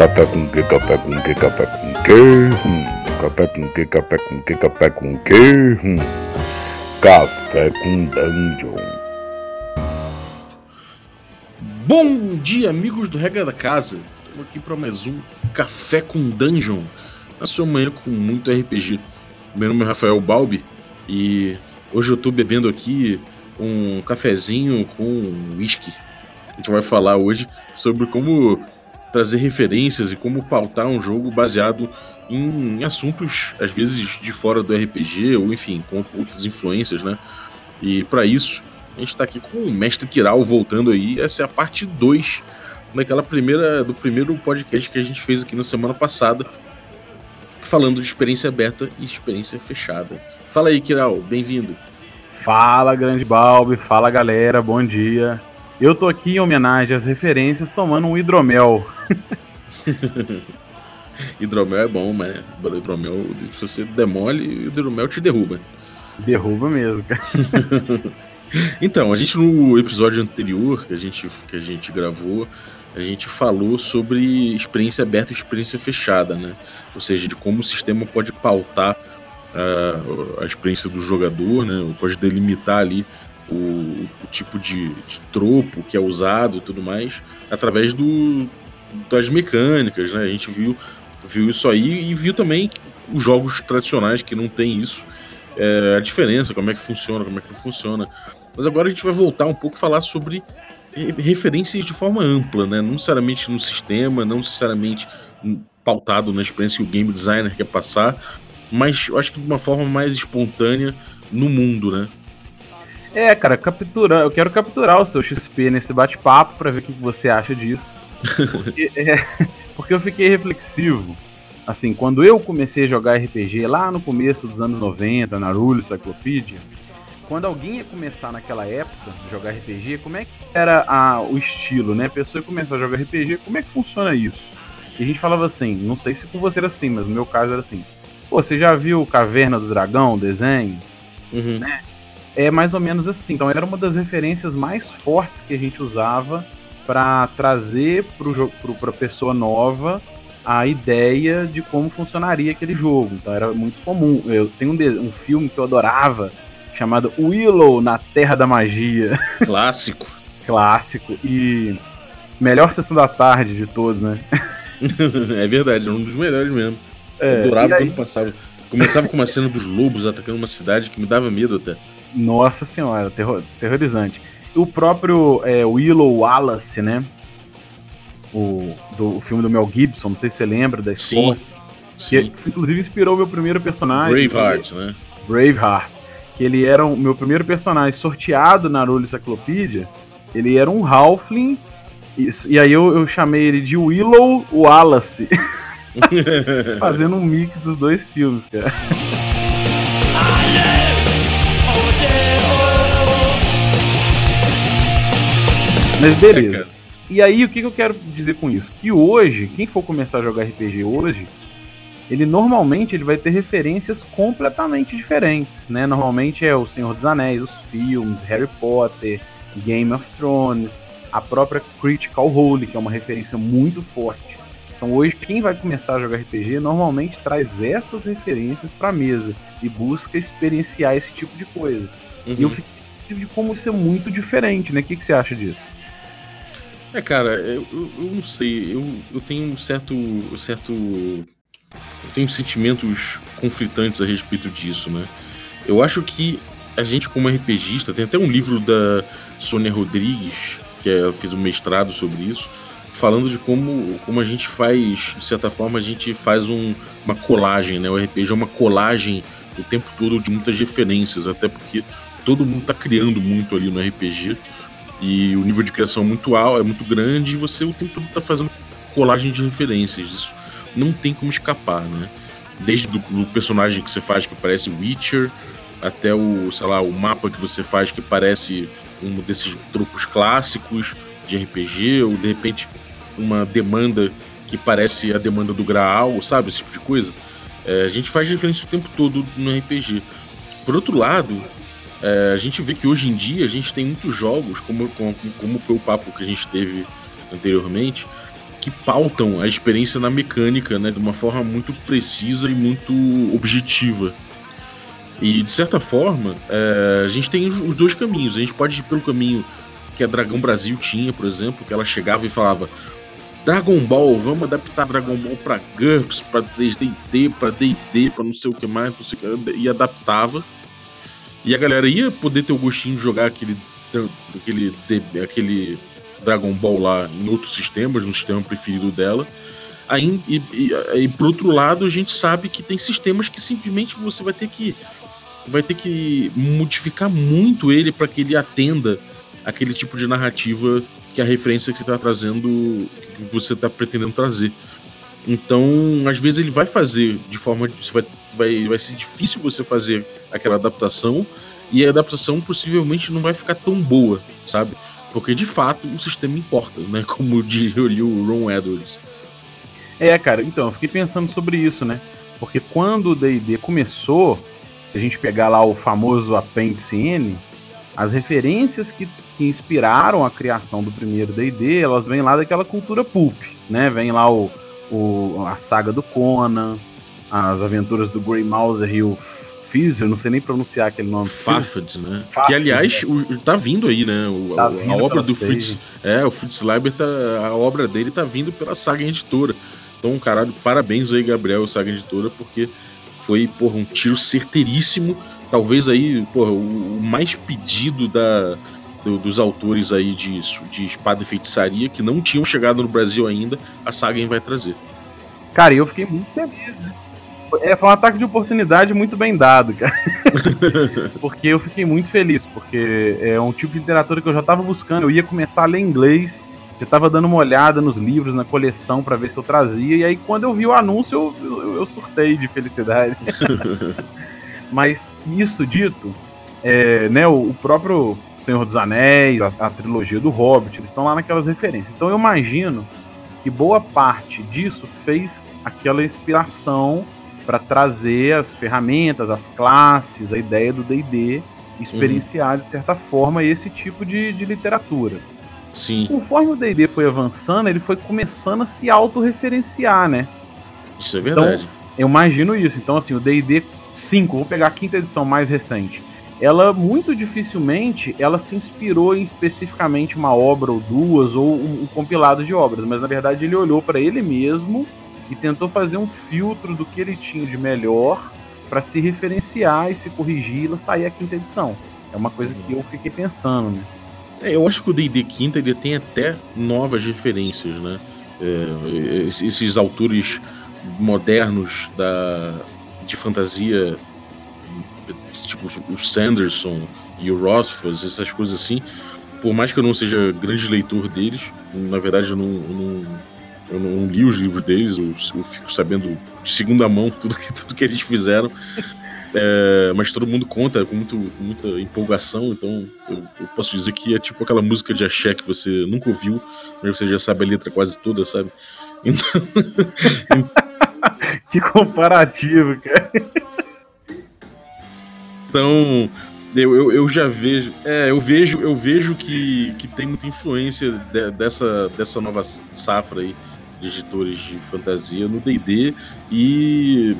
Café com que, café com que, café com que? Hum. Café com que, café com que, café com que? Hum. Café com Dungeon. Bom dia, amigos do Regra da Casa. Estamos aqui para mais um Café com Dungeon. Na sua manhã com muito RPG. Meu nome é Rafael Balbi e hoje eu estou bebendo aqui um cafezinho com whisky. A gente vai falar hoje sobre como trazer referências e como pautar um jogo baseado em assuntos, às vezes, de fora do RPG, ou enfim, com outras influências, né? E para isso, a gente está aqui com o Mestre Kiral voltando aí. Essa é a parte 2 daquela primeira, do primeiro podcast que a gente fez aqui na semana passada, falando de experiência aberta e experiência fechada. Fala aí, Kiral, bem-vindo. Fala, grande Balbi, fala galera, bom dia. Eu tô aqui em homenagem às referências tomando um hidromel. hidromel é bom, mas hidromel, se você demole, o hidromel te derruba. Derruba mesmo, cara. então, a gente no episódio anterior que a gente, que a gente gravou, a gente falou sobre experiência aberta e experiência fechada, né? Ou seja, de como o sistema pode pautar uh, a experiência do jogador, né? Pode delimitar ali o, o tipo de, de, tropo que é usado e tudo mais, através do, das mecânicas, né? A gente viu, viu isso aí e viu também os jogos tradicionais que não tem isso, é, a diferença, como é que funciona, como é que não funciona. Mas agora a gente vai voltar um pouco falar sobre referências de forma ampla, né? Não necessariamente no sistema, não necessariamente pautado na experiência que o game designer quer passar, mas eu acho que de uma forma mais espontânea no mundo, né? É, cara, capturar, eu quero capturar o seu XP nesse bate-papo para ver o que você acha disso. Porque, é, porque eu fiquei reflexivo. Assim, quando eu comecei a jogar RPG lá no começo dos anos 90, na Rule Cyclopedia, quando alguém ia começar naquela época a jogar RPG, como é que era a, o estilo, né? A pessoa começou a jogar RPG, como é que funciona isso? E a gente falava assim, não sei se com você era assim, mas no meu caso era assim. Pô, você já viu Caverna do Dragão, desenho? Uhum. Né? É mais ou menos assim. Então era uma das referências mais fortes que a gente usava para trazer para a pessoa nova a ideia de como funcionaria aquele jogo. Então era muito comum. Eu tenho um, um filme que eu adorava chamado Willow na Terra da Magia. Clássico. Clássico. E melhor sessão da tarde de todos, né? é verdade, é um dos melhores mesmo. É, eu adorava quando passava. Começava com uma cena dos lobos atacando uma cidade que me dava medo até. Nossa senhora, terror, terrorizante. O próprio é, Willow Wallace, né? O, do, o filme do Mel Gibson, não sei se você lembra da Sports. Que, que inclusive inspirou meu primeiro personagem. Braveheart, né? Braveheart. Que ele era o meu primeiro personagem sorteado na Rule Cyclopedia. Ele era um Halfling. E, e aí eu, eu chamei ele de Willow Wallace. Fazendo um mix dos dois filmes, cara. Mas beleza. E aí, o que, que eu quero dizer com isso? Que hoje, quem for começar a jogar RPG hoje, ele normalmente ele vai ter referências completamente diferentes, né? Normalmente é o Senhor dos Anéis, os filmes, Harry Potter, Game of Thrones, a própria Critical Role, que é uma referência muito forte. Então hoje quem vai começar a jogar RPG normalmente traz essas referências para mesa e busca experienciar esse tipo de coisa. Uhum. E eu fiquei de como isso é muito diferente, né? O que, que você acha disso? É, cara, eu, eu, eu não sei. Eu, eu tenho um certo. certo. Eu tenho sentimentos conflitantes a respeito disso, né? Eu acho que a gente, como RPGista, tem até um livro da Sônia Rodrigues, que é, fez um mestrado sobre isso, falando de como, como a gente faz, de certa forma, a gente faz um, uma colagem, né? O RPG é uma colagem o tempo todo de muitas referências, até porque todo mundo está criando muito ali no RPG e o nível de criação é muito alto, é muito grande, e você o tempo todo tá fazendo colagem de referências. Isso não tem como escapar, né? Desde do, do personagem que você faz que parece Witcher, até o, sei lá, o mapa que você faz que parece um desses tropos clássicos de RPG, ou de repente uma demanda que parece a demanda do Graal, sabe? Esse tipo de coisa. É, a gente faz referência o tempo todo no RPG. Por outro lado, é, a gente vê que hoje em dia a gente tem muitos jogos, como, como, como foi o papo que a gente teve anteriormente, que pautam a experiência na mecânica, né, de uma forma muito precisa e muito objetiva. E de certa forma, é, a gente tem os dois caminhos. A gente pode ir pelo caminho que a Dragão Brasil tinha, por exemplo, que ela chegava e falava: Dragon Ball, vamos adaptar Dragon Ball para GURPS, para 3DT, para D&D, para não sei o que mais, não sei o que, e adaptava. E a galera ia poder ter o gostinho de jogar aquele, aquele, aquele Dragon Ball lá em outros sistemas, no sistema preferido dela. Aí, e, e, e por outro lado, a gente sabe que tem sistemas que simplesmente você vai ter que vai ter que modificar muito ele para que ele atenda aquele tipo de narrativa que a referência que você está trazendo, que você está pretendendo trazer. Então, às vezes ele vai fazer de forma. Vai, vai, vai ser difícil você fazer aquela adaptação, e a adaptação possivelmente não vai ficar tão boa, sabe? Porque de fato o sistema importa, né? Como diria o Ron Edwards. É, cara, então, eu fiquei pensando sobre isso, né? Porque quando o DD começou, se a gente pegar lá o famoso apêndice N, as referências que, que inspiraram a criação do primeiro D&D, elas vêm lá daquela cultura pulp, né? Vem lá o, o, a saga do Conan, as aventuras do Grey Mouser e o Fizz, eu não sei nem pronunciar aquele nome. Fafad, né? Fafad, que aliás, né? O, tá vindo aí, né? O, tá a, a obra do Fritz, é, o Fritz Leiber tá, a obra dele tá vindo pela Saga Editora. Então, caralho, parabéns aí, Gabriel, Saga Editora, porque foi, porra, um tiro certeiríssimo talvez aí, porra, o, mais pedido da, do, dos autores aí de, de espada e feitiçaria que não tinham chegado no Brasil ainda, a Sagen vai trazer. Cara, eu fiquei muito feliz, né? É, foi um ataque de oportunidade muito bem dado, cara. porque eu fiquei muito feliz, porque é um tipo de literatura que eu já tava buscando. Eu ia começar a ler inglês, já tava dando uma olhada nos livros, na coleção, para ver se eu trazia. E aí, quando eu vi o anúncio, eu, eu, eu surtei de felicidade. Mas isso dito, é, né, o, próprio Senhor dos Anéis, a, a, trilogia do Hobbit, eles estão lá naquelas referências. Então eu imagino que boa parte disso fez aquela inspiração para trazer as ferramentas, as classes, a ideia do D&D, experienciar uhum. de certa forma esse tipo de, de literatura. Sim. Conforme o D&D foi avançando, ele foi começando a se autorreferenciar, né? Isso é verdade. Então, eu imagino isso. Então, assim, o D&D 5, vou pegar a quinta edição mais recente. Ela muito dificilmente ela se inspirou em especificamente uma obra ou duas ou um, um compilado de obras, mas na verdade ele olhou para ele mesmo e tentou fazer um filtro do que ele tinha de melhor para se referenciar e se corrigir e sair a quinta edição. É uma coisa que eu fiquei pensando, né? É, eu acho que o D&D quinta ele tem até novas referências, né? É, esses autores modernos da, de fantasia, tipo o Sanderson e o Rothfuss, essas coisas assim, por mais que eu não seja grande leitor deles, na verdade eu não, eu não, eu não li os livros deles, eu, eu, fico sabendo de segunda mão tudo que, tudo que eles fizeram. É, mas todo mundo conta com, muito, muita empolgação, então eu, eu, posso dizer que é tipo aquela música de axé que você nunca ouviu, mas você já sabe a letra quase toda, sabe? Então, que comparativo, cara. Então, eu, eu, eu, já vejo. É, eu vejo, eu vejo que, que tem muita influência de, dessa, dessa nova safra aí de editores de fantasia no DD. E.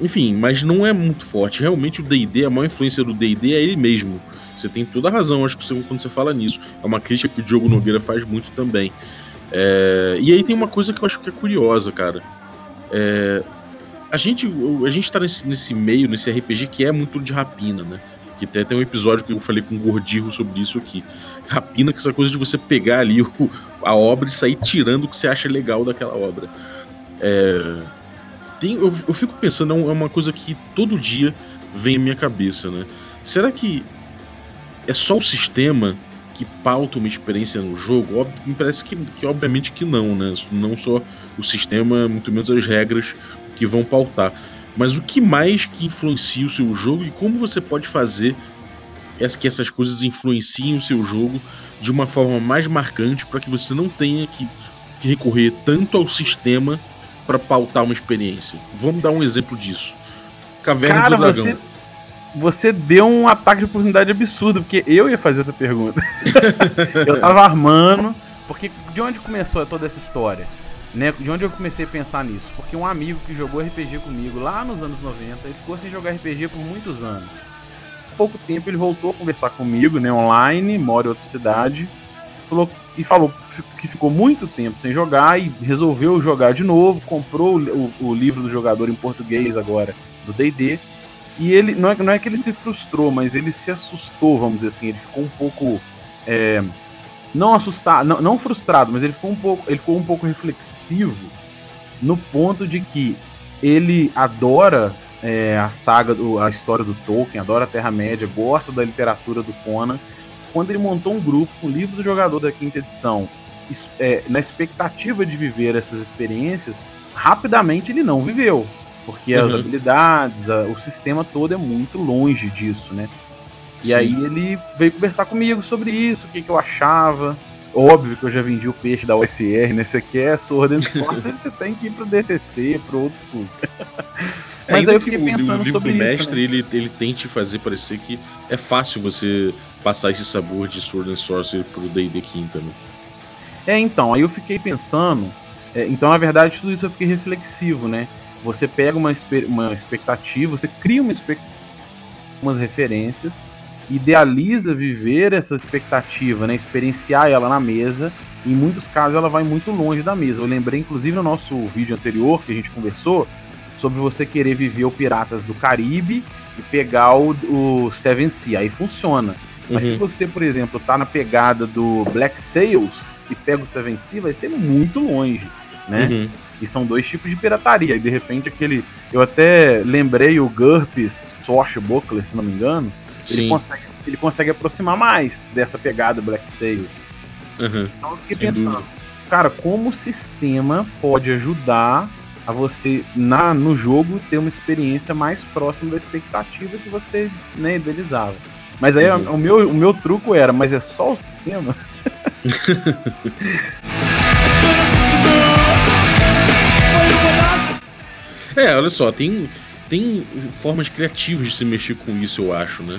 Enfim, mas não é muito forte. Realmente o DD, a maior influência do DD é ele mesmo. Você tem toda a razão, acho que você, quando você fala nisso. É uma crítica que o Diogo Nogueira faz muito também. É, e aí tem uma coisa que eu acho que é curiosa, cara. É, a gente, a gente tá nesse, nesse meio, nesse RPG que é muito de rapina, né? Que até tem um episódio que eu falei com o Gordirro sobre isso aqui. Rapina, que é essa coisa de você pegar ali o, a obra e sair tirando o que você acha legal daquela obra. É, tem, eu, eu fico pensando, é, é uma coisa que todo dia vem à minha cabeça, né? Será que é só o sistema que pauta uma experiência no jogo? me parece que, que obviamente que não, né? Não só o sistema, muito menos as regras que vão pautar. Mas o que mais que influencia o seu jogo e como você pode fazer que essas coisas influenciem o seu jogo de uma forma mais marcante para que você não tenha que, que recorrer tanto ao sistema para pautar uma experiência. Vamos dar um exemplo disso. Caverna Cara, do Dragão. Você, você deu um ataque de oportunidade absurdo, porque eu ia fazer essa pergunta. eu tava armando, porque de onde começou toda essa história? Né? De onde eu comecei a pensar nisso? Porque um amigo que jogou RPG comigo lá nos anos 90, ele ficou sem jogar RPG por muitos anos. Há pouco tempo ele voltou a conversar comigo, né, online, mora em outra cidade, falou, e falou que ficou muito tempo sem jogar e resolveu jogar de novo, comprou o, o livro do jogador em português agora, do D&D, e ele, não é, não é que ele se frustrou, mas ele se assustou, vamos dizer assim, ele ficou um pouco... É, não assustado, não, não frustrado, mas ele ficou um pouco, ele ficou um pouco reflexivo no ponto de que ele adora é, a saga, do, a história do Tolkien, adora a Terra-média, gosta da literatura do Conan. Quando ele montou um grupo com o livro do jogador da quinta edição, é, na expectativa de viver essas experiências, rapidamente ele não viveu. Porque uhum. as habilidades, a, o sistema todo é muito longe disso, né? E Sim. aí ele veio conversar comigo sobre isso, o que, que eu achava. Óbvio que eu já vendi o peixe da OSR, né? Você quer Sword and Sorcery, você tem que ir pro DCC, pro Old School. Mas aí eu fiquei pensando o livro sobre do mestre, isso, né? ele, ele tente fazer parecer que é fácil você passar esse sabor de Sword and Sorcery pro D&D quinta, né? É, então, aí eu fiquei pensando... É, então, na verdade, tudo isso eu fiquei reflexivo, né? Você pega uma, uma expectativa, você cria uma expectativa, umas referências, idealiza viver essa expectativa, né? Experienciar ela na mesa. Em muitos casos ela vai muito longe da mesa. Eu lembrei, inclusive, no nosso vídeo anterior que a gente conversou sobre você querer viver o Piratas do Caribe e pegar o, o Seven Sea. Aí funciona. Mas uhum. se você, por exemplo, tá na pegada do Black Sails e pega o Seven Sea, vai ser muito longe, né? Uhum. E são dois tipos de pirataria. E de repente aquele. Eu até lembrei o GURPS Swashbuckler, se não me engano ele consegue, ele consegue aproximar mais dessa pegada Black Sails. Uhum. Então eu fiquei Sem pensando, dúvida. cara, como o sistema pode ajudar a você na, no jogo ter uma experiência mais próxima da expectativa que você né, idealizava. Mas aí uhum. o, meu, o meu truco era, mas é só o sistema? é, olha só, tem, tem formas criativas de se mexer com isso, eu acho, né?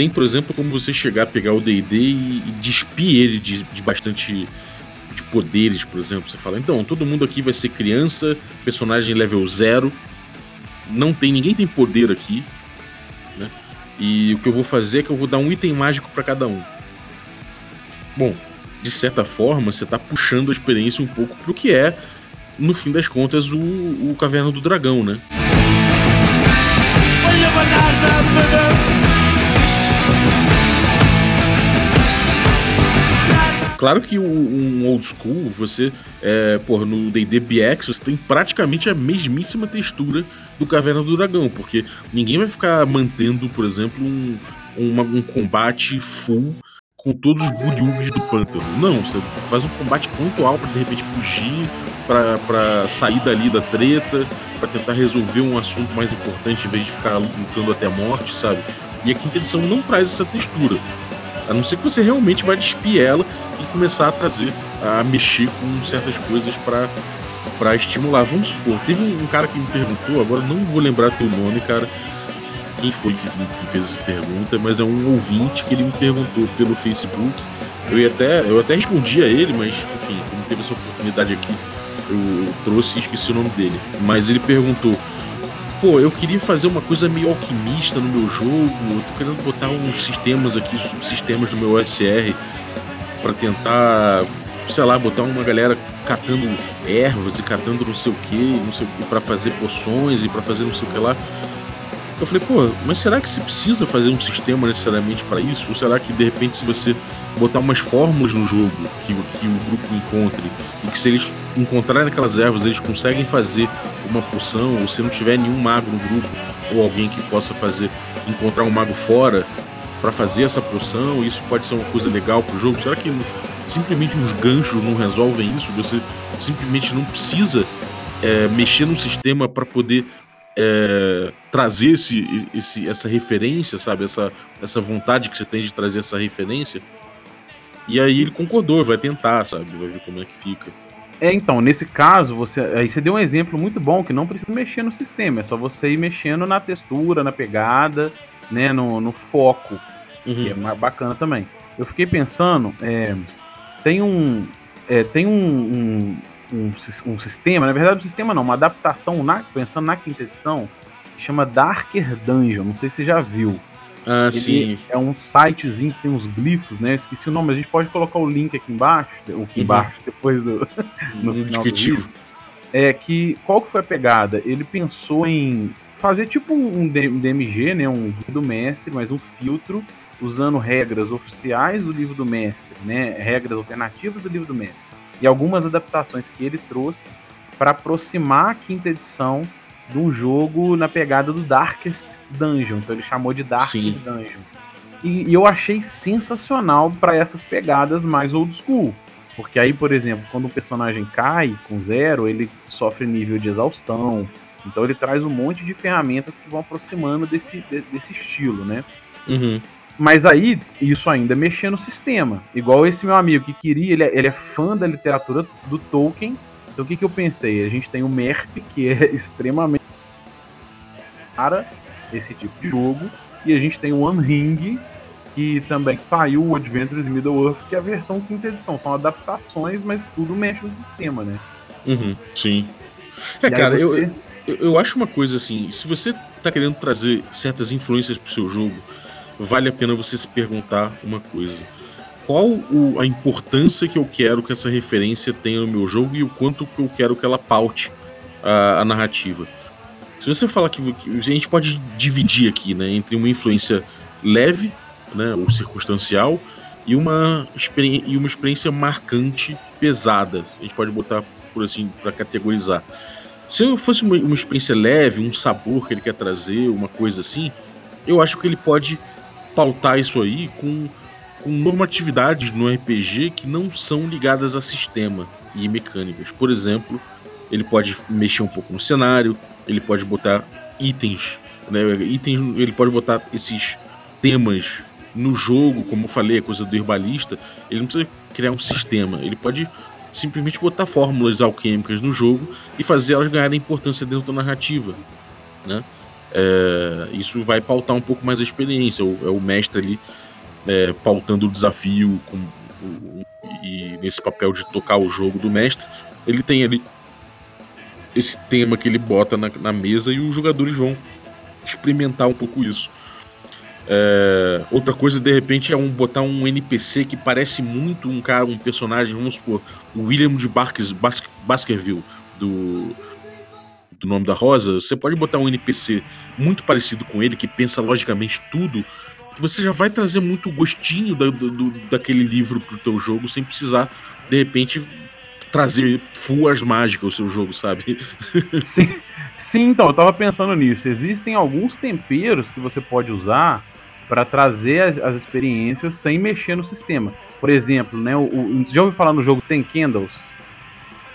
Tem, por exemplo, como você chegar a pegar o D&D e, despir ele de, de bastante de poderes, por exemplo. Você fala, então, todo mundo aqui vai ser criança, personagem level zero, não tem, ninguém tem poder aqui, né? E o que eu vou fazer é que eu vou dar um item mágico para cada um. Bom, de certa forma, você tá puxando a experiência um pouco pro que é, no fim das contas, o, o Caverna do Dragão, né? Claro que um old school, você, é, porra, no D&D BX, você tem praticamente a mesmíssima textura do Caverna do Dragão, porque ninguém vai ficar mantendo, por exemplo, um, uma, um combate full com todos os bulhugs do pântano. Não, você faz um combate pontual para de repente fugir, para sair dali da treta, para tentar resolver um assunto mais importante em vez de ficar lutando até a morte, sabe? E a quinta edição não traz essa textura. A não ser que você realmente vai despir ela e começar a trazer, a mexer com certas coisas para para estimular. Vamos supor, teve um, cara que me perguntou, agora não vou lembrar teu nome, cara. Quem foi que fez essa pergunta, mas é um ouvinte que ele me perguntou pelo Facebook. Eu ia até, eu até respondi a ele, mas enfim, como teve essa oportunidade aqui, eu, eu trouxe e esqueci o nome dele. Mas ele perguntou: pô, eu queria fazer uma coisa meio alquimista no meu jogo, eu tô querendo botar uns sistemas aqui, subsistemas no meu OSR para tentar, sei lá, botar uma galera catando ervas e catando não sei o que, não sei para fazer poções e para fazer não sei o que lá. Eu falei, pô, mas será que se precisa fazer um sistema necessariamente para isso? Ou será que de repente se você botar umas fórmulas no jogo que, que o grupo encontre e que se eles encontrarem aquelas ervas eles conseguem fazer uma poção, ou se não tiver nenhum mago no grupo ou alguém que possa fazer encontrar um mago fora para fazer essa poção, isso pode ser uma coisa legal pro jogo? Será que simplesmente uns ganchos não resolvem isso? Você simplesmente não precisa é, mexer no sistema para poder é, trazer esse, esse, essa referência, sabe? Essa, essa vontade que você tem de trazer essa referência. E aí ele concordou, vai tentar, sabe? Vai ver como é que fica. É, então, nesse caso, você aí você deu um exemplo muito bom que não precisa mexer no sistema, é só você ir mexendo na textura, na pegada, né, no, no foco, uhum. que é mais bacana também. Eu fiquei pensando, é, tem um, é, tem um, um um, um, sistema, na verdade um sistema não, uma adaptação, na, pensando na quinta edição, que chama Darker Dungeon, não sei se você já viu. Ah, Ele sim. É um sitezinho que tem uns glifos, né? esqueci o nome, mas a gente pode colocar o link aqui embaixo, o aqui uhum. embaixo, depois do no final vídeo. É que qual que foi a pegada? Ele pensou em fazer tipo um DMG, né, um guia do mestre, mas um filtro usando regras oficiais do livro do mestre, né, regras alternativas do livro do mestre e algumas adaptações que ele trouxe para aproximar a quinta edição de um jogo na pegada do Darkest Dungeon. Então ele chamou de Dark Dungeon. E, e, eu achei sensacional para essas pegadas mais old school. Porque aí, por exemplo, quando um personagem cai com zero, ele sofre nível de exaustão. Então ele traz um monte de ferramentas que vão aproximando desse, desse estilo, né? Uhum. Mas aí, isso ainda mexia no sistema. Igual esse meu amigo que queria, ele é, ele é fã da literatura do Tolkien. Então o que, que eu pensei? A gente tem o MERP, que é extremamente para esse tipo de jogo. E a gente tem o One Ring, que também saiu o Adventures Middle-earth, que é a versão quinta edição. São adaptações, mas tudo mexe no sistema, né? Uhum, sim. É, e cara, você... eu, eu, eu acho uma coisa assim, se você tá querendo trazer certas influências pro seu jogo, vale a pena você se perguntar uma coisa. Qual o, a importância que eu quero que essa referência tenha no meu jogo e o quanto que eu quero que ela paute a, a narrativa? Se você falar que, que, a gente pode dividir aqui, né, entre uma influência leve, né, ou circunstancial, e uma, e uma experiência marcante, pesada. A gente pode botar por assim para categorizar. Se fosse uma, uma experiência leve, um sabor que ele quer trazer, uma coisa assim, eu acho que ele pode pautar isso aí com, com normatividades no RPG que não são ligadas a sistema e mecânicas. Por exemplo, ele pode mexer um pouco no cenário, ele pode botar itens, né? Itens, ele pode botar esses temas no jogo, como eu falei, a coisa do herbalista, ele não precisa criar um sistema, ele pode simplesmente botar fórmulas alquímicas no jogo e fazer elas ganharem importância dentro da narrativa, né? É, isso vai pautar um pouco mais a experiência. O, é o mestre ali é, pautando o desafio com, e nesse papel de tocar o jogo do mestre, ele tem ali esse tema que ele bota na, na mesa e os jogadores vão experimentar um pouco isso. É, outra coisa, de repente, é um botar um NPC que parece muito um cara, um personagem, vamos supor, o William de Barkes, Bas Baskerville, do, do Nome da Rosa. Você pode botar um NPC muito parecido com ele, que pensa logicamente tudo, que você já vai trazer muito gostinho da, do, daquele livro pro teu jogo, sem precisar, de repente, trazer fuas mágicas ao seu jogo, sabe? Sim, sim, então, eu tava pensando nisso. Existem alguns temperos que você pode usar para trazer as, as, experiências sem mexer no sistema. Por exemplo, né, o, o, já ouviu falar no jogo Ten Candles?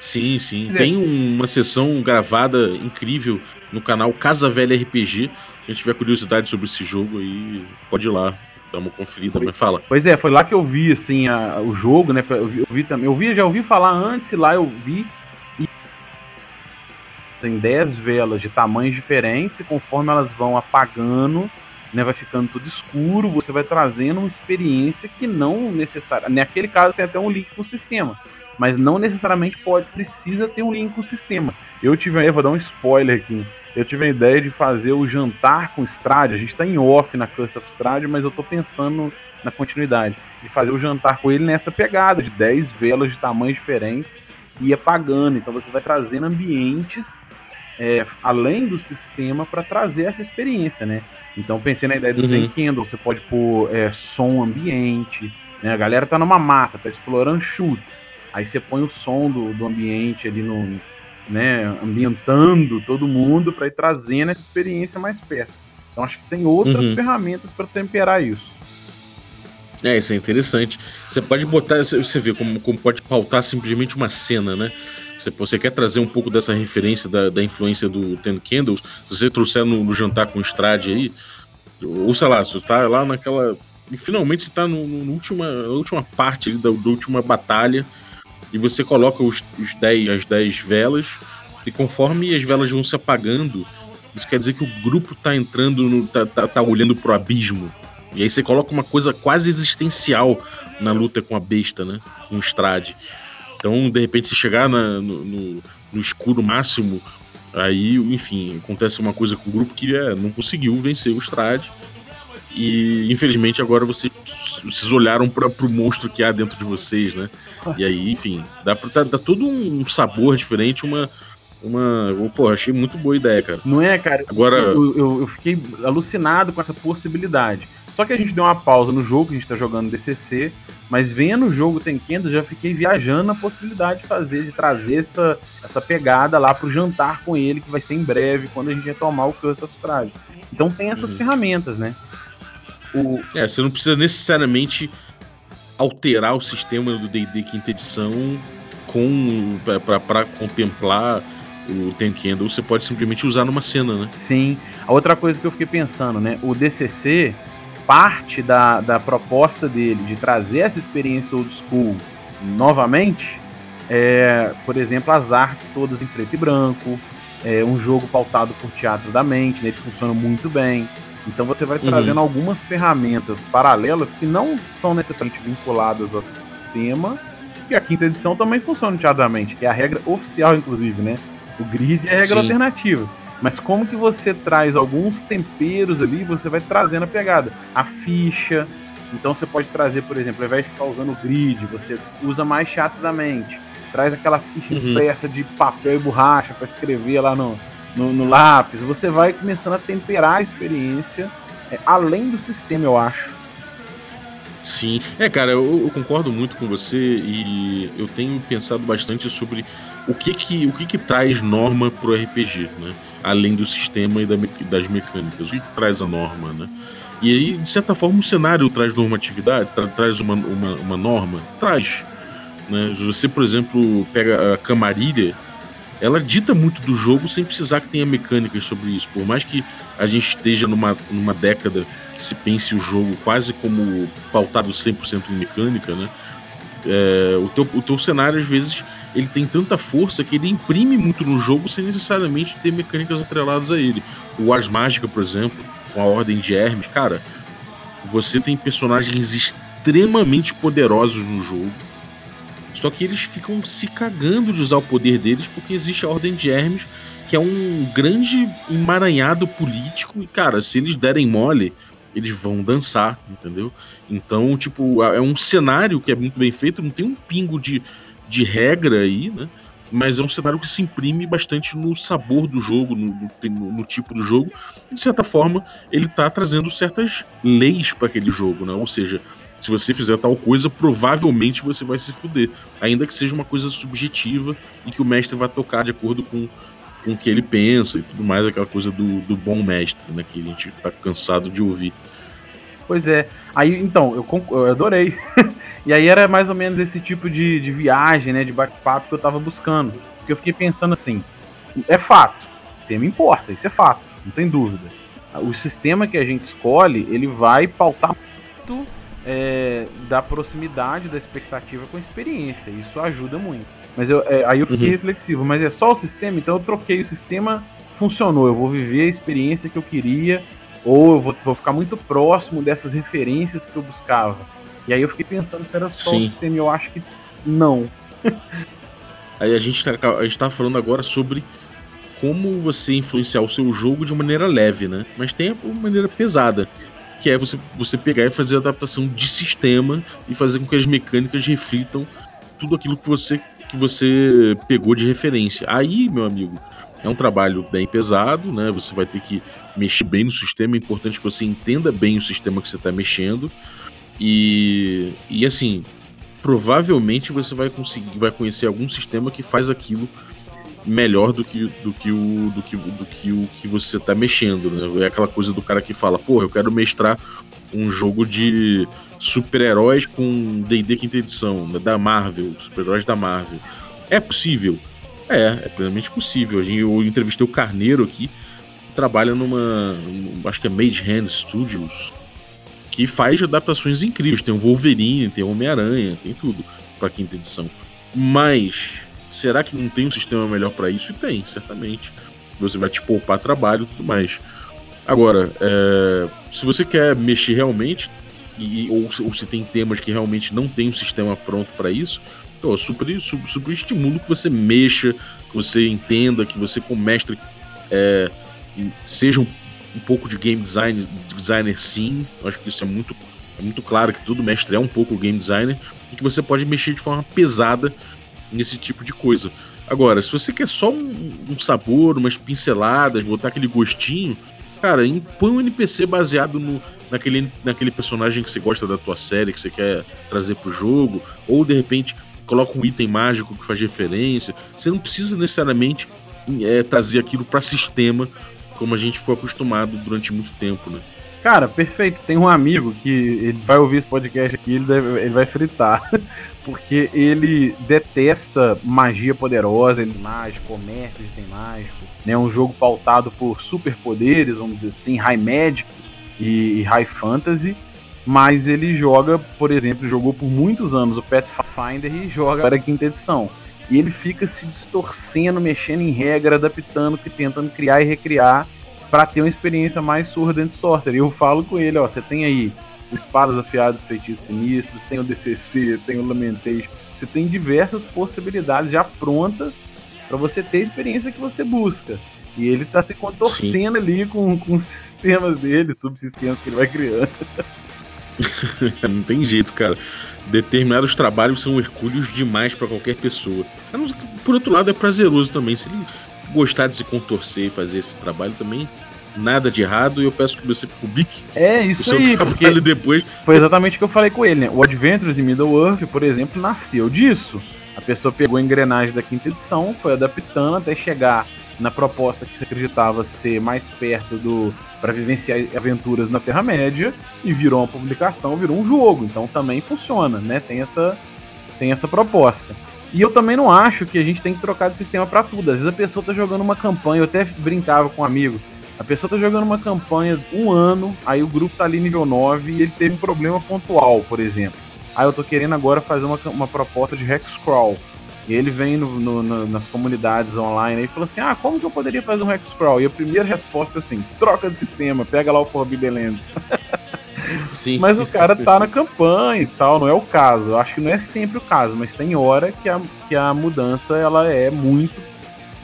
Sim, sim. Tem uma sessão gravada incrível no canal Casa Velha RPG. Quem tiver curiosidade sobre esse jogo aí, pode ir lá, dar uma conferida, mas fala. Pois é, foi lá que eu vi assim a, o jogo, né? Eu vi, eu vi também. Eu vi, já ouvi falar antes, lá eu vi e tem 10 velas de tamanhos diferentes e conforme elas vão apagando, né, vai ficando tudo escuro, você vai trazendo uma experiência que não necessária. Naquele caso tem até um link com o sistema, mas não necessariamente pode precisa ter um link com o sistema. Eu tive, eu vou dar um spoiler aqui. Eu tive a ideia de fazer o jantar com Strade. A gente está em off na Curse of Strade, mas eu estou pensando na continuidade de fazer o jantar com ele nessa pegada de 10 velas de tamanhos diferentes e apagando. Então você vai trazendo ambientes é, além do sistema para trazer essa experiência, né? Então pensei na ideia do uhum. Candle, você pode pôr é, som ambiente, né? A galera tá numa mata, tá explorando chutes. Aí você põe o som do, do ambiente ali no, né, ambientando todo mundo para ir trazendo essa experiência mais perto. Então acho que tem outras uhum. ferramentas para temperar isso. É, isso é interessante. Você pode botar, você vê como, como pode pautar simplesmente uma cena, né? Você, você quer trazer um pouco dessa referência da, da influência do Ten Candles, se você trouxer no, no jantar com o Strade aí, ou sei lá, você tá lá naquela. E finalmente você tá no, no última, na última parte ali da, da última batalha, e você coloca os, os as 10 velas, e conforme as velas vão se apagando, isso quer dizer que o grupo tá entrando, no, tá, tá, tá olhando pro abismo. E aí você coloca uma coisa quase existencial na luta com a besta, né? Com o Strade. Então, de repente, se chegar na, no, no, no, escuro máximo, aí, enfim, acontece uma coisa com o grupo que é, não conseguiu vencer o Strade. E infelizmente agora vocês, vocês olharam para o monstro que há dentro de vocês, né? E aí, enfim, dá, pra, dá, dá todo um sabor diferente, uma, uma. Pô, achei muito boa ideia, cara. Não é, cara? Agora. Eu, eu, eu, fiquei alucinado com essa possibilidade. Só que a gente deu uma pausa no jogo, a gente tá jogando DCC, mas vendo o jogo Tenkendo, já fiquei viajando na possibilidade de fazer, de trazer essa, essa pegada lá pro jantar com ele, que vai ser em breve, quando a gente retomar o Curse of Strahd. Então tem essas uhum. ferramentas, né? O... É, você não precisa necessariamente alterar o sistema do D&D quinta edição com para contemplar o Tenkendo, você pode simplesmente usar numa cena, né? Sim. A outra coisa que eu fiquei pensando, né? O DCC, parte da, da proposta dele de trazer essa experiência old school novamente, é, por exemplo, as artes todas em preto e branco, é um jogo pautado por teatro da mente, né? Que funciona muito bem. Então você vai trazendo uhum. algumas ferramentas paralelas que não são necessariamente vinculadas ao sistema, e a quinta edição também funciona teatro da mente, que é a regra oficial, inclusive, né? O grid é a regra Sim. alternativa. Mas como que você traz alguns temperos ali, você vai trazendo a pegada. A ficha. Então você pode trazer, por exemplo, ao invés de ficar usando o grid, você usa mais teatro da mente. Traz aquela ficha uhum. impressa de papel e borracha para escrever lá no, no, no, lápis. Você vai começando a temperar a experiência é, além do sistema, eu acho. Sim, é, cara, eu, eu, concordo muito com você e eu tenho pensado bastante sobre o que que, o que, que traz norma pro RPG, né? Além do sistema e da, das mecânicas. O que, que traz a norma, né? E aí, de certa forma, o cenário traz normatividade, tra traz uma, uma, uma, norma? Traz. Né? Você, por exemplo, pega a Camarilha, ela dita muito do jogo sem precisar que tenha mecânicas sobre isso. Por mais que a gente esteja numa, numa década que se pense o jogo quase como pautado 100% em mecânica, né? É, o, teu, o teu cenário, às vezes, ele tem tanta força que ele imprime muito no jogo sem necessariamente ter mecânicas atreladas a ele. O Ars Mágica, por exemplo, com a Ordem de Hermes, cara, você tem personagens extremamente poderosos no jogo. Só que eles ficam se cagando de usar o poder deles porque existe a Ordem de Hermes, que é um grande emaranhado político. E, cara, se eles derem mole, eles vão dançar, entendeu? Então, tipo, é um cenário que é muito bem feito, não tem um pingo de de regra aí, né? Mas é um cenário que se imprime bastante no sabor do jogo, no, no, no tipo do jogo. De certa forma, ele está trazendo certas leis para aquele jogo, né? Ou seja, se você fizer tal coisa, provavelmente você vai se fuder. Ainda que seja uma coisa subjetiva e que o mestre vai tocar de acordo com, com o que ele pensa e tudo mais, aquela coisa do, do bom mestre, né? Que a gente está cansado de ouvir. Pois é. Aí, então, eu, eu adorei. e aí era mais ou menos esse tipo de, de viagem, né, de bate-papo que eu tava buscando. Porque eu fiquei pensando assim, é fato, o sistema importa, isso é fato, não tem dúvida. O sistema que a gente escolhe, ele vai pautar muito é, da proximidade da expectativa com a experiência. Isso ajuda muito. Mas eu, é, aí eu fiquei uhum. reflexivo, mas é só o sistema, então eu troquei o sistema, funcionou. Eu vou viver a experiência que eu queria ou eu vou, vou, ficar muito próximo dessas referências que eu buscava. E aí eu fiquei pensando se era só Sim. o sistema, e eu acho que não. aí a gente, tá, a gente tá falando agora sobre como você influenciar o seu jogo de maneira leve, né? Mas tem uma maneira pesada, que é você, você pegar e fazer adaptação de sistema e fazer com que as mecânicas reflitam tudo aquilo que você, que você pegou de referência. Aí, meu amigo, é um trabalho bem pesado, né? Você vai ter que mexer bem no sistema. É importante que você entenda bem o sistema que você está mexendo. E, e assim, provavelmente você vai conseguir, vai conhecer algum sistema que faz aquilo melhor do que, do que, o, do que, do que o que você está mexendo. Né? É aquela coisa do cara que fala, pô, eu quero mestrar um jogo de super-heróis com D&D quinta edição, né? da Marvel, super-heróis da Marvel. É possível? É, é plenamente possível. Eu entrevistei o Carneiro aqui, trabalha numa. Acho que é Made Hand Studios, que faz adaptações incríveis. Tem o Wolverine, tem o Homem-Aranha, tem tudo pra quinta edição. Mas, será que não tem um sistema melhor para isso? E tem, certamente. Você vai te poupar trabalho e tudo mais. Agora, é, se você quer mexer realmente, e, ou, ou se tem temas que realmente não tem um sistema pronto para isso, eu super, super, super estimulo que você mexa, que você entenda, que você como mestre é, seja um, um, pouco de game design, designer sim. Eu acho que isso é muito, é muito claro que todo mestre é um pouco game designer e que você pode mexer de forma pesada nesse tipo de coisa. Agora, se você quer só um, um sabor, umas pinceladas, botar aquele gostinho, cara, põe um NPC baseado no, naquele, naquele personagem que você gosta da tua série, que você quer trazer pro jogo, ou de repente coloca um item mágico que faz referência. Você não precisa necessariamente é, trazer aquilo para sistema como a gente foi acostumado durante muito tempo, né? Cara, perfeito. Tem um amigo que ele vai ouvir esse podcast aqui, ele, deve, ele vai fritar. Porque ele detesta magia poderosa, ele mágico, comércio de item mágico. Né? Um jogo pautado por superpoderes, vamos dizer assim, high magic e, e high fantasy. Mas ele joga, por exemplo, jogou por muitos anos o Pathfinder e joga para a quinta edição. E ele fica se distorcendo, mexendo em regra, adaptando, tentando criar e recriar para ter uma experiência mais surda dentro do Sorcerer. E eu falo com ele, ó, você tem aí espadas afiadas, feitiços sinistros, tem o DCC, tem o Lamentation, você tem diversas possibilidades já prontas para você ter a experiência que você busca. E ele tá se contorcendo Sim. ali com, com os sistemas dele, subsistemas que ele vai criando. Não tem jeito, cara. Determinados trabalhos são hercúleos demais para qualquer pessoa. Por outro lado, é prazeroso também. Se ele gostar de se contorcer e fazer esse trabalho também, nada de errado. E eu peço que você publique é, isso aí, trabalho depois. Foi exatamente o que eu falei com ele, né? O Adventures em Middle-earth, por exemplo, nasceu disso. A pessoa pegou a engrenagem da quinta edição, foi adaptando até chegar na proposta que se acreditava ser mais perto do para vivenciar aventuras na Terra Média e virou uma publicação, virou um jogo. Então também funciona, né? Tem essa tem essa proposta. E eu também não acho que a gente tem que trocar de sistema para tudo. Às vezes a pessoa tá jogando uma campanha, eu até brincava com um amigo. A pessoa tá jogando uma campanha um ano, aí o grupo tá ali nível 9 e ele teve um problema pontual, por exemplo. Aí eu tô querendo agora fazer uma, uma proposta de Hexcrawl. E ele vem no, no, no, nas comunidades online e fala assim: Ah, como que eu poderia fazer um Hexcrawl? E a primeira resposta é assim: troca de sistema, pega lá o Forbidden Lands. Sim. mas o cara tá na campanha e tal, não é o caso. Eu acho que não é sempre o caso, mas tem hora que a, que a mudança ela é muito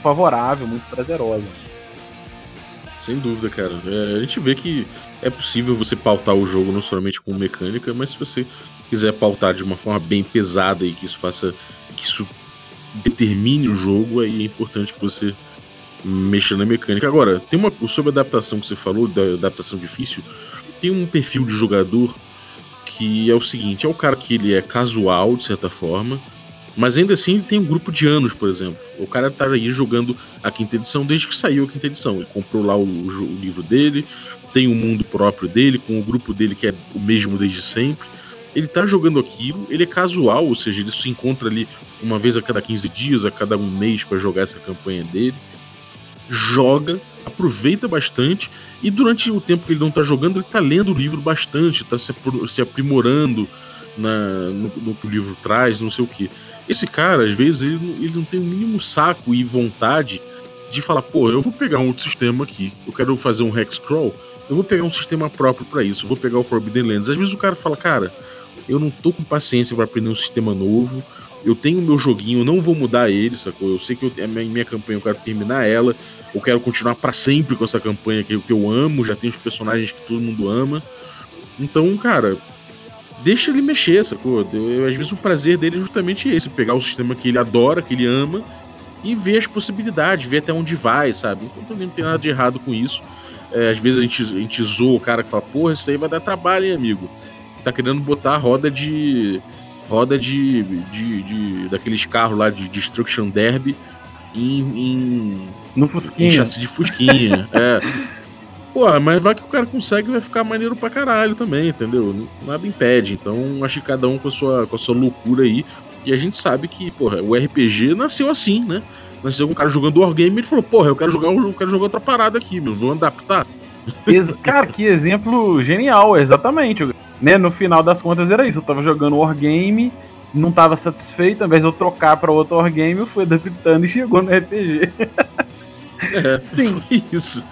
favorável, muito prazerosa. Sem dúvida, cara. É, a gente vê que é possível você pautar o jogo não somente com mecânica, mas se você quiser pautar de uma forma bem pesada e que isso faça. que isso determine o jogo, aí é importante que você mexa na mecânica. Agora, tem uma. Sobre a adaptação que você falou, da adaptação difícil, tem um perfil de jogador que é o seguinte: é o cara que ele é casual, de certa forma, mas ainda assim ele tem um grupo de anos, por exemplo. O cara tá aí jogando a quinta edição desde que saiu a quinta edição. Ele comprou lá o, o livro dele, tem um mundo próprio dele, com o grupo dele que é o mesmo desde sempre. Ele tá jogando aquilo, ele é casual, ou seja, ele se encontra ali uma vez a cada 15 dias, a cada um mês para jogar essa campanha dele. Joga, aproveita bastante e durante o tempo que ele não tá jogando, ele tá lendo o livro bastante, tá se, aprimorando na, no, no, que o livro traz, não sei o que. Esse cara, às vezes, ele, ele não tem o mínimo saco e vontade de falar, pô, eu vou pegar um outro sistema aqui, eu quero fazer um Hexcrawl, eu vou pegar um sistema próprio para isso, eu vou pegar o Forbidden Lands. Às vezes o cara fala, cara, eu não tô com paciência para aprender um sistema novo, eu tenho o meu joguinho, eu não vou mudar ele, sacou? Eu sei que eu, a minha, minha campanha eu quero terminar ela, eu quero continuar para sempre com essa campanha que, que eu amo, já tem os personagens que todo mundo ama. Então, cara, deixa ele mexer, sacou? Eu, às vezes o prazer dele é justamente esse: pegar o sistema que ele adora, que ele ama, e ver as possibilidades, ver até onde vai, sabe? Então também não tem nada de errado com isso. É, às vezes a gente, a gente zoa o cara que fala, porra, isso aí vai dar trabalho, hein, amigo? Tá querendo botar a roda de. roda de. de, de daqueles carros lá de Destruction Derby em. em no Fusquinha. Em chassi de Fusquinha. é. Pô, mas vai que o cara consegue vai ficar maneiro pra caralho também, entendeu? Nada impede. Então, acho que cada um com a sua, com a sua loucura aí. E a gente sabe que, porra, o RPG nasceu assim, né? Nasceu um cara jogando Wargame e ele falou, porra, eu quero jogar, eu quero jogar outra parada aqui, meu, vou adaptar. Cara, que exemplo genial, exatamente. Né, no final das contas era isso. Eu tava jogando Wargame, não tava satisfeito, ao invés de eu trocar pra outro Wargame, eu fui adaptando e chegou no RPG. É, Sim. foi isso.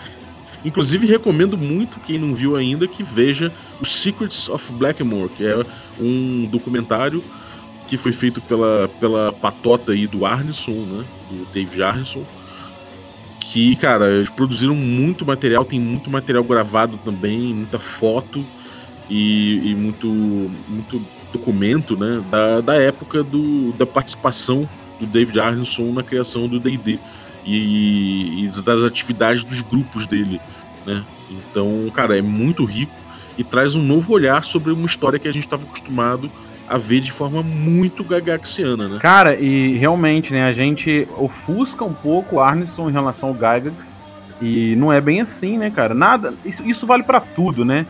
Inclusive, recomendo muito quem não viu ainda que veja o Secrets of Blackmore, que é um documentário que foi feito pela, pela patota aí do Arneson, né? Do David Arneson. Que, cara, eles produziram muito material, tem muito material gravado também, muita foto e, e muito, muito documento, né? Da, da época do, da participação do David Arneson na criação do D&D e, e das atividades dos grupos dele, né? Então, cara, é muito rico e traz um novo olhar sobre uma história que a gente estava acostumado a ver de forma muito gagaxiana, né? Cara, e realmente, né, a gente ofusca um pouco o Arneson em relação ao Gygax, e não é bem assim, né, cara? Nada, isso, isso vale para tudo, né?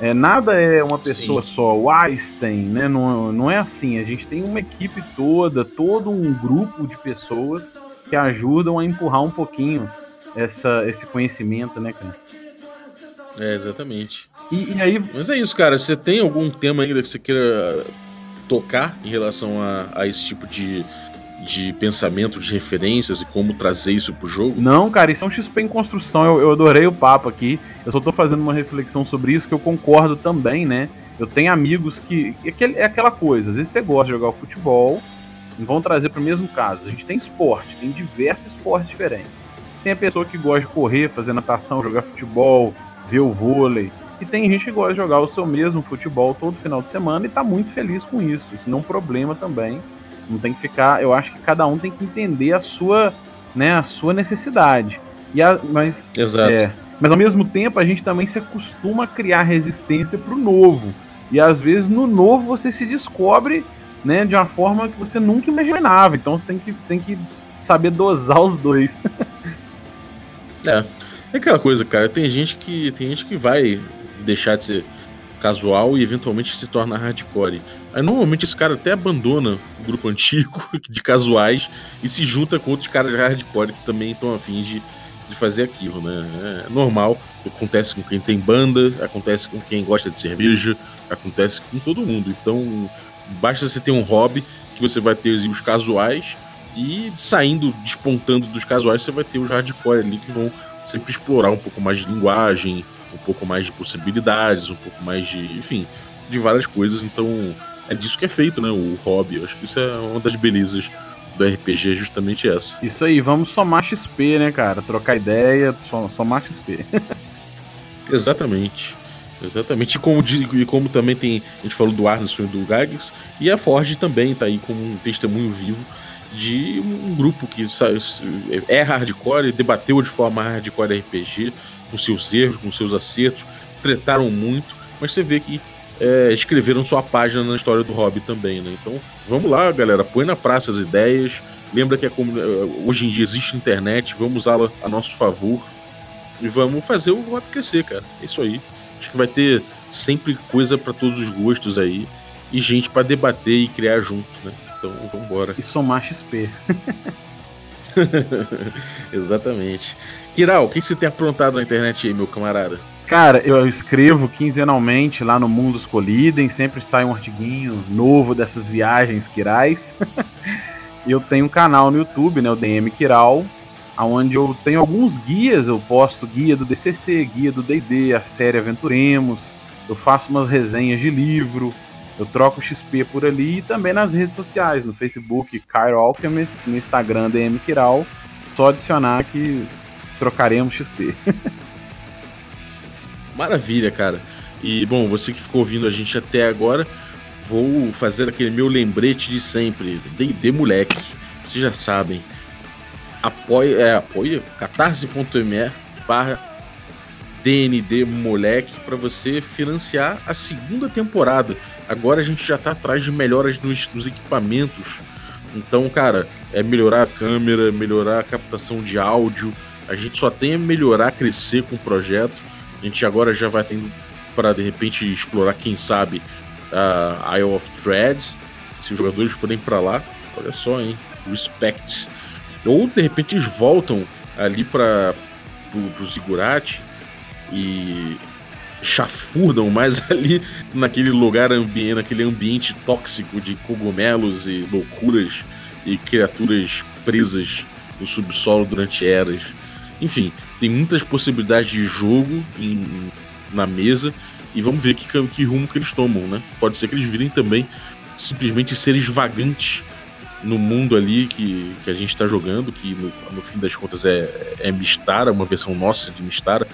É, nada é uma pessoa Sim. só, o Einstein, né? Não, não é assim. A gente tem uma equipe toda, todo um grupo de pessoas que ajudam a empurrar um pouquinho essa, esse conhecimento, né, cara? É, exatamente. E, e, aí. Mas é isso, cara. Você tem algum tema ainda que você queira tocar em relação a, a esse tipo de, de pensamento, de referências e como trazer isso pro jogo? Não, cara, isso é um XP em construção. Eu, eu adorei o papo aqui. Eu só tô fazendo uma reflexão sobre isso que eu concordo também, né? Eu tenho amigos que. É aquela coisa, às vezes você gosta de jogar futebol, e vão trazer para o mesmo caso. A gente tem esporte, tem diversos esportes diferentes. Tem a pessoa que gosta de correr, fazer natação, jogar futebol, ver o vôlei. E tem gente que gosta de jogar o seu mesmo futebol todo final de semana e tá muito feliz com isso. Isso não é um problema também. Não tem que ficar. Eu acho que cada um tem que entender a sua, né, a sua necessidade. E a, mas, Exato. É, mas ao mesmo tempo a gente também se acostuma a criar resistência pro novo. E às vezes no novo você se descobre, né, de uma forma que você nunca imaginava. Então tem que, tem que saber dosar os dois. é. É aquela coisa, cara, tem gente que tem gente que vai deixar de ser casual e eventualmente se torna hardcore. Aí normalmente esse cara até abandona o grupo antigo de casuais e se junta com outros caras hardcore que também estão afins de, de fazer aquilo, né? É normal, acontece com quem tem banda, acontece com quem gosta de cerveja, acontece com todo mundo. Então basta você ter um hobby que você vai ter os casuais e saindo, despontando dos casuais, você vai ter os hardcore ali que vão sempre explorar um pouco mais de linguagem, um pouco mais de possibilidades, um pouco mais de, enfim, de várias coisas. Então, é disso que é feito, né? O hobby. Eu acho que isso é uma das belezas do RPG, é justamente essa. Isso aí, vamos somar XP, né, cara? Trocar ideia, somar XP. Exatamente. Exatamente. E como, e como também tem. A gente falou do Arneson e do Gags, e a Forge também tá aí como um testemunho vivo de um grupo que é hardcore e debateu de forma hardcore RPG com seus erros, com seus acertos, tretaram muito, mas você vê que é, escreveram sua página na história do hobby também, né? Então, vamos lá, galera, põe na praça as ideias. Lembra que hoje em dia existe internet, vamos usá-la a nosso favor e vamos fazer o hobby crescer, cara. É isso aí. Acho que vai ter sempre coisa para todos os gostos aí e gente para debater e criar junto, né? Então, vamos embora. E somar XP. Exatamente. Kiral, o que você tem aprontado na internet aí, meu camarada? Cara, eu escrevo quinzenalmente lá no Mundos Colidem, sempre sai um artiguinho novo dessas viagens Kirais. eu tenho um canal no YouTube, né, o DM Kiral, onde eu tenho alguns guias, eu posto guia do DCC, guia do D&D, a série Aventuremos, eu faço umas resenhas de livro, eu troco XP por ali e também nas redes sociais, no Facebook Cairo Alchemist, no Instagram DM Kiral, só adicionar que trocaremos XP. Maravilha, cara. E bom, você que ficou ouvindo a gente até agora, vou fazer aquele meu lembrete de sempre. D&D moleque. Vocês já sabem. Apoia, é, apoia catarse.me barra DND moleque para você financiar a segunda temporada. Agora a gente já tá atrás de melhoras nos, nos equipamentos. Então, cara, é melhorar a câmera, melhorar a captação de áudio, a gente só tem a melhorar, crescer com o projeto. A gente agora já vai tendo para de repente explorar, quem sabe, a Isle of Dread. Se os jogadores forem para lá, olha só, hein? Respect. Ou de repente eles voltam ali para o Ziggurat e chafurdam mais ali naquele lugar ambiente, naquele ambiente tóxico de cogumelos e loucuras e criaturas presas no subsolo durante eras. Enfim, tem muitas possibilidades de jogo em, na mesa e vamos ver que, que rumo que eles tomam, né? Pode ser que eles virem também simplesmente seres vagantes no mundo ali que, que a gente está jogando, que no, no, fim das contas é, é Mistara, uma versão nossa de Mistara,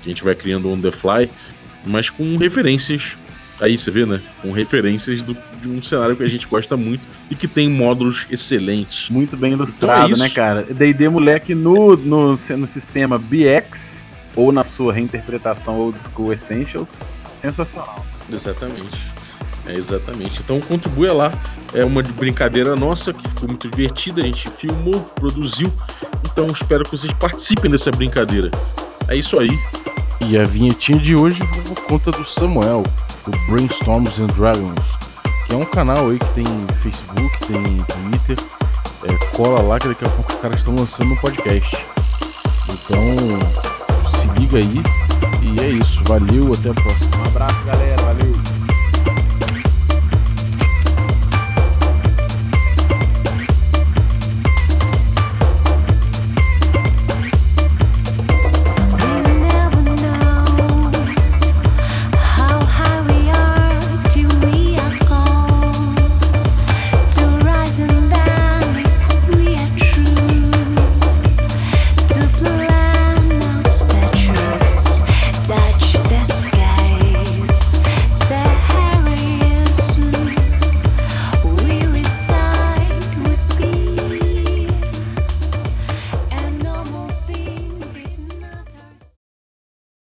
que a gente vai criando on the fly, mas com referências. Aí você vê, né? Com referências do, de um cenário que a gente gosta muito e que tem módulos excelentes. Muito bem ilustrado, então é né, cara? DD Moleque no, no, no sistema BX ou na sua reinterpretação Old School Essentials, sensacional. Exatamente. É, exatamente. Então contribua lá. É uma brincadeira nossa que ficou muito divertida. A gente filmou, produziu. Então espero que vocês participem dessa brincadeira. É isso aí. E a vinhetinha de hoje foi por conta do Samuel, do Brainstorms and Dragons, que é um canal aí que tem Facebook, tem Twitter. É, cola lá que daqui a pouco os caras estão lançando um podcast. Então se liga aí. E é isso. Valeu, até a próxima. Um abraço, galera.